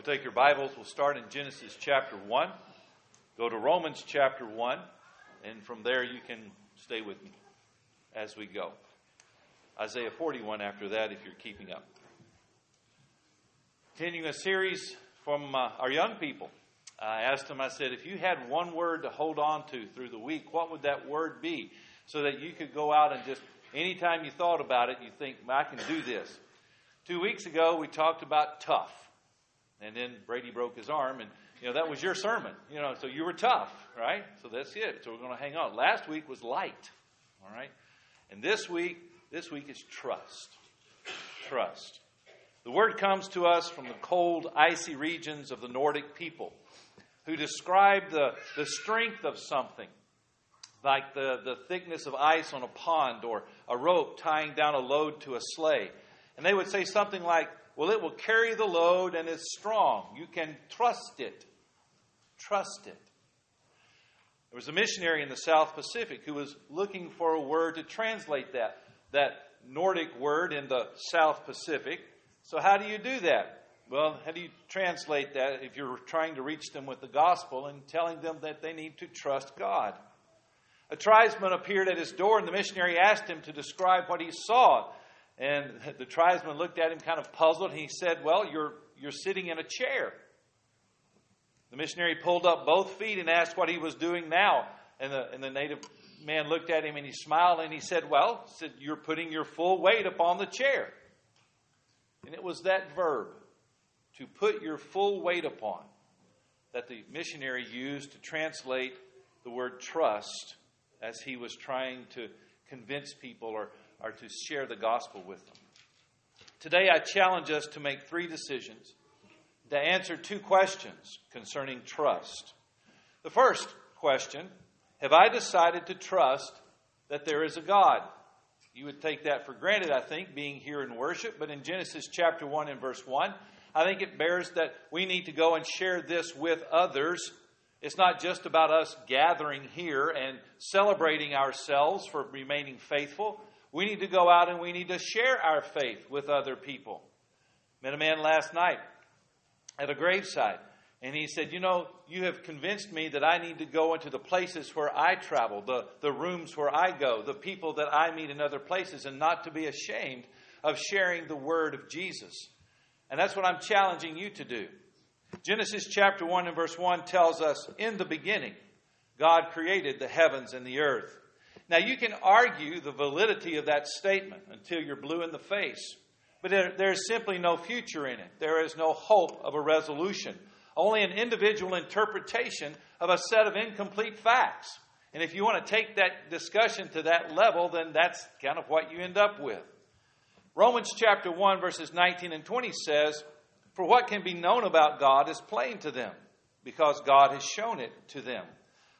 You'll take your Bibles, we'll start in Genesis chapter 1, go to Romans chapter 1, and from there you can stay with me as we go. Isaiah 41 after that, if you're keeping up. Continuing a series from uh, our young people. I asked them, I said, if you had one word to hold on to through the week, what would that word be? So that you could go out and just, anytime you thought about it, you think, I can do this. Two weeks ago, we talked about tough. And then Brady broke his arm, and, you know, that was your sermon. You know, so you were tough, right? So that's it. So we're going to hang on. Last week was light, all right? And this week, this week is trust. Trust. The word comes to us from the cold, icy regions of the Nordic people who describe the, the strength of something, like the, the thickness of ice on a pond or a rope tying down a load to a sleigh. And they would say something like, Well, it will carry the load and is strong. You can trust it. Trust it. There was a missionary in the South Pacific who was looking for a word to translate that, that Nordic word in the South Pacific. So, how do you do that? Well, how do you translate that if you're trying to reach them with the gospel and telling them that they need to trust God? A tribesman appeared at his door, and the missionary asked him to describe what he saw. And the tribesman looked at him kind of puzzled, he said, Well, you're, you're sitting in a chair. The missionary pulled up both feet and asked what he was doing now. And the, and the native man looked at him and he smiled and he said, Well, said, you're putting your full weight upon the chair. And it was that verb, to put your full weight upon that the missionary used to translate the word trust as he was trying to convince people or, or to share the gospel with them. Today, I challenge us to make three decisions to answer two questions concerning trust. The first question Have I decided to trust that there is a God? You would take that for granted, I think, being here in worship, but in Genesis chapter 1 and verse 1, I think it bears that we need to go and share this with others. It's not just about us gathering here and celebrating ourselves for remaining faithful. We need to go out and we need to share our faith with other people. Met a man last night at a graveside, and he said, You know, you have convinced me that I need to go into the places where I travel, the, the rooms where I go, the people that I meet in other places, and not to be ashamed of sharing the word of Jesus. And that's what I'm challenging you to do. Genesis chapter 1 and verse 1 tells us, In the beginning, God created the heavens and the earth. Now, you can argue the validity of that statement until you're blue in the face, but there, there's simply no future in it. There is no hope of a resolution, only an individual interpretation of a set of incomplete facts. And if you want to take that discussion to that level, then that's kind of what you end up with. Romans chapter 1, verses 19 and 20 says, For what can be known about God is plain to them, because God has shown it to them.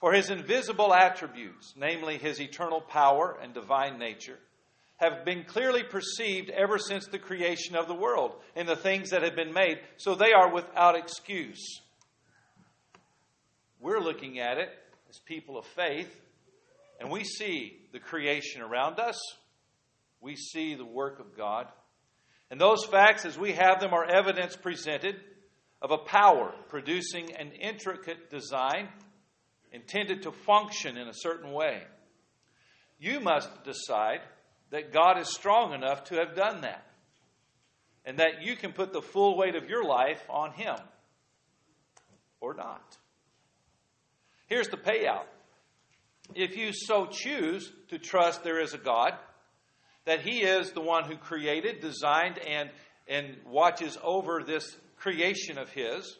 For his invisible attributes, namely his eternal power and divine nature, have been clearly perceived ever since the creation of the world in the things that have been made, so they are without excuse. We're looking at it as people of faith, and we see the creation around us we see the work of God. And those facts, as we have them, are evidence presented of a power producing an intricate design intended to function in a certain way. You must decide that God is strong enough to have done that, and that you can put the full weight of your life on Him or not. Here's the payout. If you so choose to trust there is a God, that He is the one who created, designed, and, and watches over this creation of His,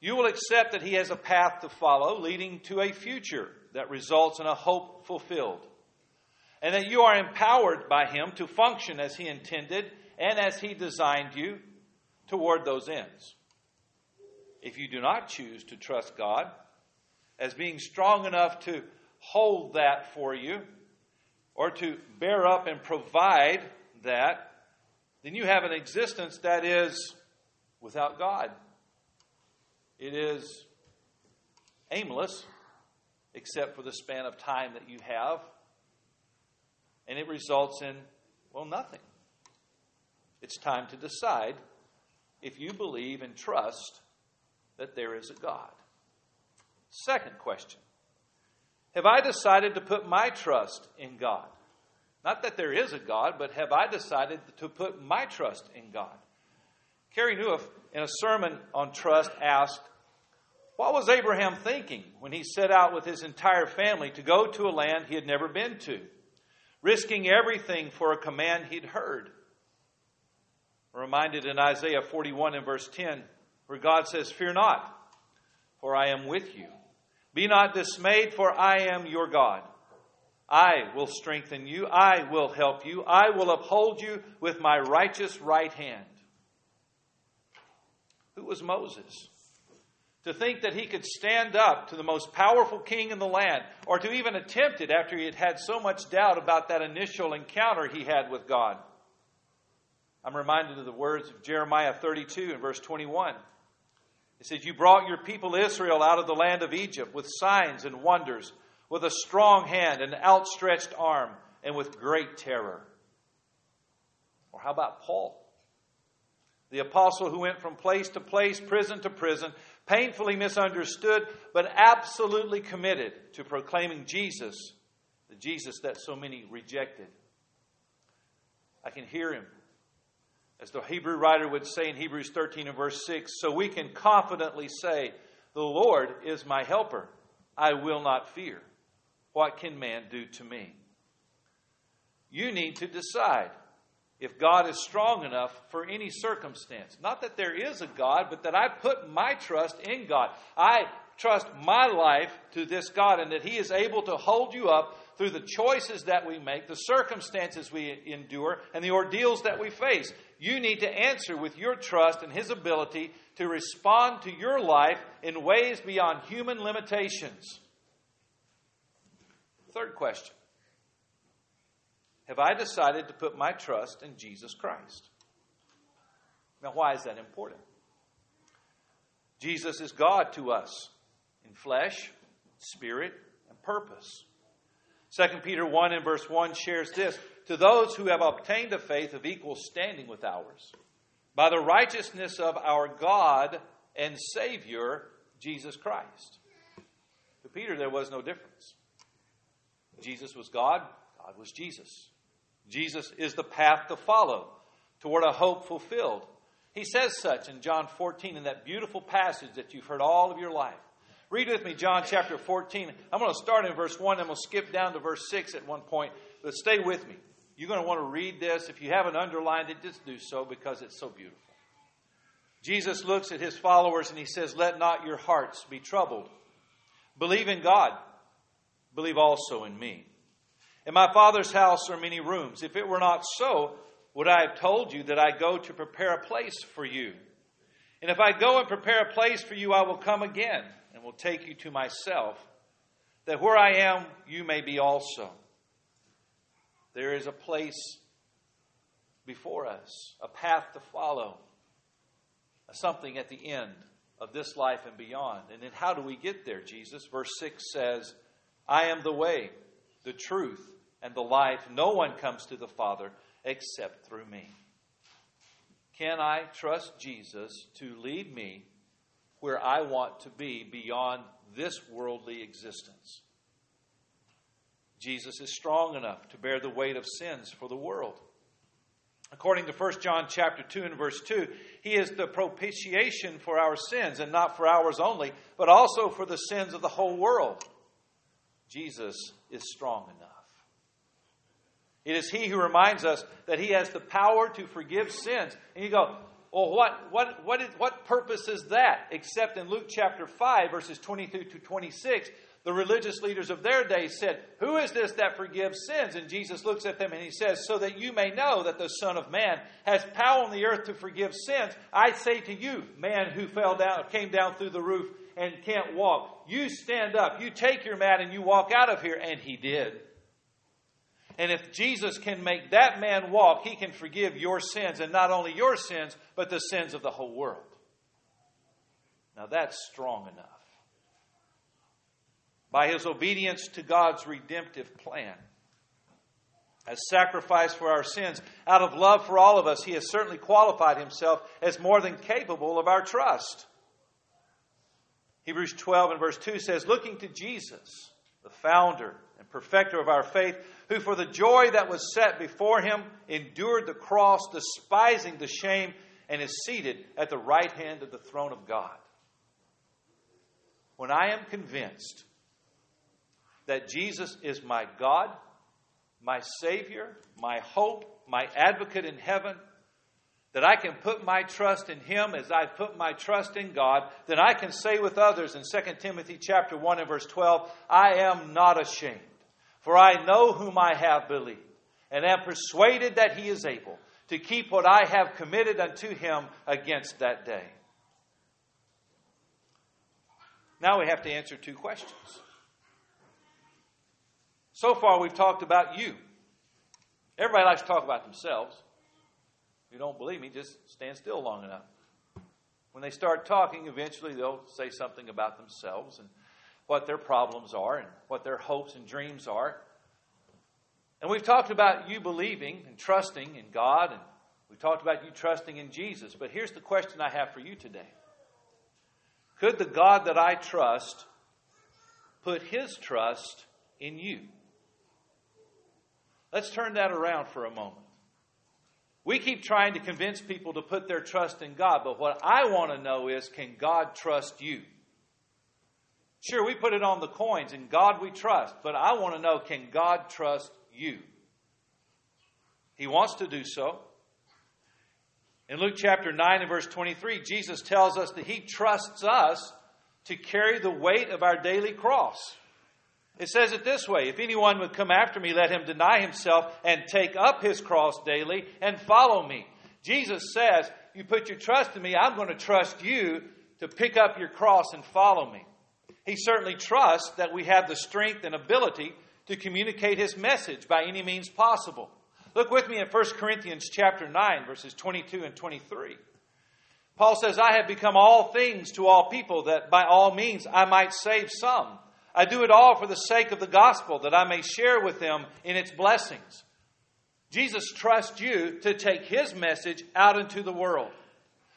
you will accept that He has a path to follow leading to a future that results in a hope fulfilled. And that you are empowered by Him to function as He intended and as He designed you toward those ends. If you do not choose to trust God as being strong enough to hold that for you, or to bear up and provide that, then you have an existence that is without God. It is aimless, except for the span of time that you have, and it results in, well, nothing. It's time to decide if you believe and trust that there is a God. Second question Have I decided to put my trust in God? Not that there is a God, but have I decided to put my trust in God? Carey Nieuwhof, in a sermon on trust, asked, What was Abraham thinking when he set out with his entire family to go to a land he had never been to, risking everything for a command he'd heard? Reminded in Isaiah 41 and verse 10, where God says, Fear not, for I am with you. Be not dismayed, for I am your God. I will strengthen you. I will help you. I will uphold you with my righteous right hand. Who was Moses? To think that he could stand up to the most powerful king in the land, or to even attempt it after he had had so much doubt about that initial encounter he had with God. I'm reminded of the words of Jeremiah 32 and verse 21. It says, You brought your people Israel out of the land of Egypt with signs and wonders with a strong hand, and outstretched arm, and with great terror. Or how about Paul? The apostle who went from place to place, prison to prison, painfully misunderstood, but absolutely committed to proclaiming Jesus, the Jesus that so many rejected. I can hear him. As the Hebrew writer would say in Hebrews 13 and verse 6, so we can confidently say, The Lord is my helper. I will not fear. What can man do to me? You need to decide if God is strong enough for any circumstance. Not that there is a God, but that I put my trust in God. I trust my life to this God and that He is able to hold you up through the choices that we make, the circumstances we endure, and the ordeals that we face. You need to answer with your trust and His ability to respond to your life in ways beyond human limitations. Third question Have I decided to put my trust in Jesus Christ? Now, why is that important? Jesus is God to us in flesh, spirit, and purpose. 2 Peter 1 and verse 1 shares this To those who have obtained a faith of equal standing with ours, by the righteousness of our God and Savior, Jesus Christ. To Peter, there was no difference. Jesus was God, God was Jesus. Jesus is the path to follow toward a hope fulfilled. He says such in John 14 in that beautiful passage that you've heard all of your life. Read with me John chapter 14. I'm going to start in verse 1 and we'll skip down to verse 6 at one point, but stay with me. You're going to want to read this. If you haven't underlined it, just do so because it's so beautiful. Jesus looks at his followers and he says, Let not your hearts be troubled. Believe in God believe also in me. In my Father's house are many rooms. If it were not so, would I have told you that I go to prepare a place for you? And if I go and prepare a place for you, I will come again and will take you to myself, that where I am, you may be also. There is a place before us, a path to follow, something at the end of this life and beyond. And then how do we get there, Jesus? Verse 6 says, I am the way, the truth, and the life. No one comes to the Father except through me. Can I trust Jesus to lead me where I want to be beyond this worldly existence? Jesus is strong enough to bear the weight of sins for the world. According to 1 John chapter 2 and verse 2, he is the propitiation for our sins and not for ours only, but also for the sins of the whole world. Jesus is strong enough. It is He who reminds us that He has the power to forgive sins. And you go, well, what, what, what, is, what purpose is that? Except in Luke chapter 5, verses 22 to 26, the religious leaders of their day said, Who is this that forgives sins? And Jesus looks at them and he says, So that you may know that the Son of Man has power on the earth to forgive sins, I say to you, man who fell down, came down through the roof and can't walk. You stand up, you take your mat, and you walk out of here. And he did. And if Jesus can make that man walk, he can forgive your sins, and not only your sins, but the sins of the whole world. Now that's strong enough. By his obedience to God's redemptive plan, as sacrifice for our sins. Out of love for all of us, he has certainly qualified himself as more than capable of our trust. Hebrews 12 and verse 2 says, Looking to Jesus, the founder and perfecter of our faith, who for the joy that was set before him endured the cross, despising the shame, and is seated at the right hand of the throne of God. When I am convinced that Jesus is my God, my Savior, my hope, my advocate in heaven, that I can put my trust in Him as I put my trust in God, then I can say with others in 2 Timothy chapter 1 and verse 12, I am not ashamed, for I know whom I have believed, and am persuaded that He is able to keep what I have committed unto Him against that day. Now we have to answer two questions. So far, we've talked about you. Everybody likes to talk about themselves. If you don't believe me, just stand still long enough. When they start talking, eventually they'll say something about themselves and what their problems are and what their hopes and dreams are. And we've talked about you believing and trusting in God, and we've talked about you trusting in Jesus. But here's the question I have for you today Could the God that I trust put his trust in you? Let's turn that around for a moment. We keep trying to convince people to put their trust in God, but what I want to know is can God trust you? Sure, we put it on the coins, and God we trust, but I want to know can God trust you? He wants to do so. In Luke chapter 9 and verse 23, Jesus tells us that He trusts us to carry the weight of our daily cross. It says it this way If anyone would come after me, let him deny himself and take up his cross daily and follow me. Jesus says, You put your trust in me, I'm going to trust you to pick up your cross and follow me. He certainly trusts that we have the strength and ability to communicate his message by any means possible. Look with me at 1 Corinthians chapter 9 verses 22 and 23. Paul says, I have become all things to all people that by all means I might save some. I do it all for the sake of the gospel, that I may share with them in its blessings. Jesus trusts you to take his message out into the world.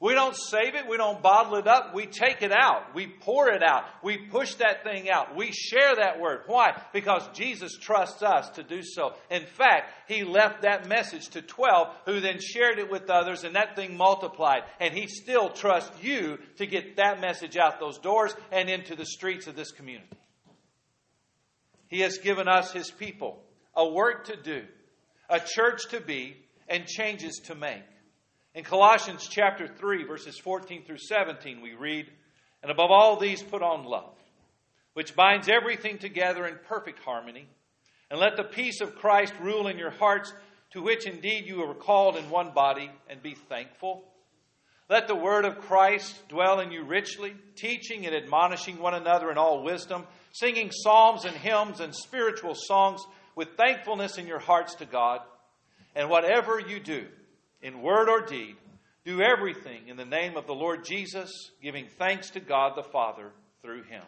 We don't save it, we don't bottle it up, we take it out, we pour it out, we push that thing out, we share that word. Why? Because Jesus trusts us to do so. In fact, he left that message to 12 who then shared it with others, and that thing multiplied. And he still trusts you to get that message out those doors and into the streets of this community. He has given us, His people, a work to do, a church to be, and changes to make. In Colossians chapter 3, verses 14 through 17, we read, And above all these, put on love, which binds everything together in perfect harmony. And let the peace of Christ rule in your hearts, to which indeed you are called in one body, and be thankful. Let the word of Christ dwell in you richly, teaching and admonishing one another in all wisdom singing psalms and hymns and spiritual songs with thankfulness in your hearts to God. And whatever you do, in word or deed, do everything in the name of the Lord Jesus, giving thanks to God the Father through him.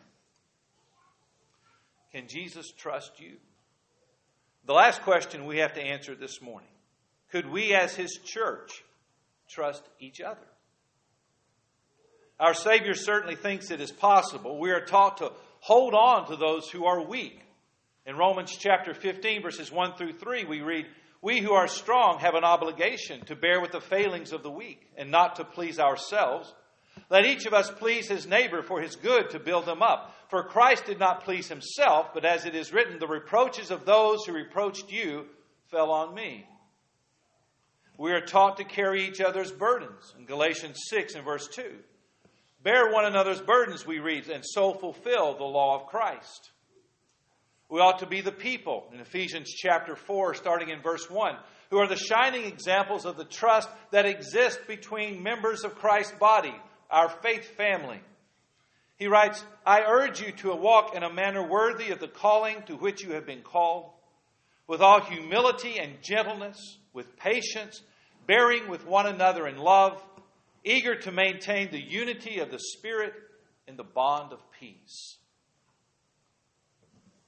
Can Jesus trust you? The last question we have to answer this morning could we, as his church, trust each other? Our Savior certainly thinks it is possible. We are taught to hold on to those who are weak. In Romans chapter 15, verses 1 through 3, we read, We who are strong have an obligation to bear with the failings of the weak and not to please ourselves. Let each of us please his neighbor for his good to build them up. For Christ did not please himself, but as it is written, the reproaches of those who reproached you fell on me. We are taught to carry each other's burdens in Galatians 6 and verse 2. Bear one another's burdens, we read, and so fulfill the law of Christ. We ought to be the people in Ephesians chapter 4, starting in verse 1, who are the shining examples of the trust that exists between members of Christ's body, our faith family. He writes, I urge you to walk in a manner worthy of the calling to which you have been called, with all humility and gentleness, with patience, bearing with one another in love eager to maintain the unity of the Spirit in the bond of peace.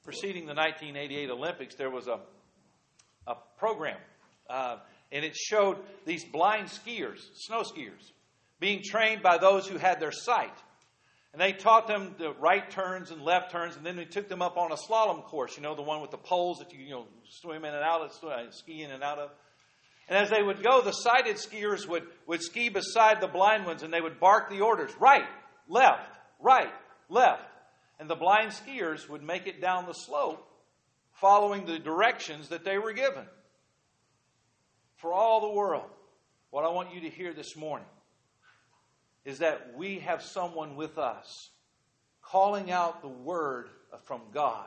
Preceding the 1988 Olympics, there was a, a program, uh, and it showed these blind skiers, snow skiers, being trained by those who had their sight. And they taught them the right turns and left turns, and then they took them up on a slalom course, you know, the one with the poles that you, you know, swim in and out of, uh, ski in and out of. And as they would go, the sighted skiers would, would ski beside the blind ones, and they would bark the orders right, left, right, left. And the blind skiers would make it down the slope following the directions that they were given. For all the world, what I want you to hear this morning is that we have someone with us calling out the word from God.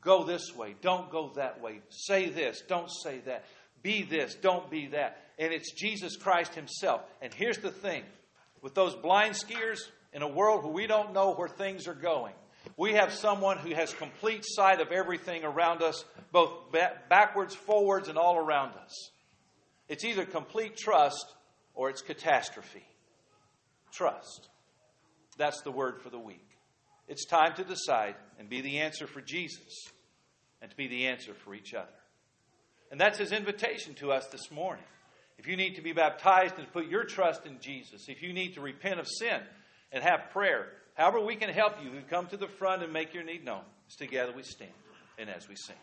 Go this way, don't go that way. Say this, don't say that. Be this, don't be that. And it's Jesus Christ Himself. And here's the thing with those blind skiers, in a world where we don't know where things are going, we have someone who has complete sight of everything around us, both backwards, forwards, and all around us. It's either complete trust or it's catastrophe. Trust. That's the word for the week. It's time to decide and be the answer for Jesus and to be the answer for each other. And that's his invitation to us this morning. If you need to be baptized and put your trust in Jesus, if you need to repent of sin and have prayer, however we can help you, who come to the front and make your need known. As together we stand and as we sing.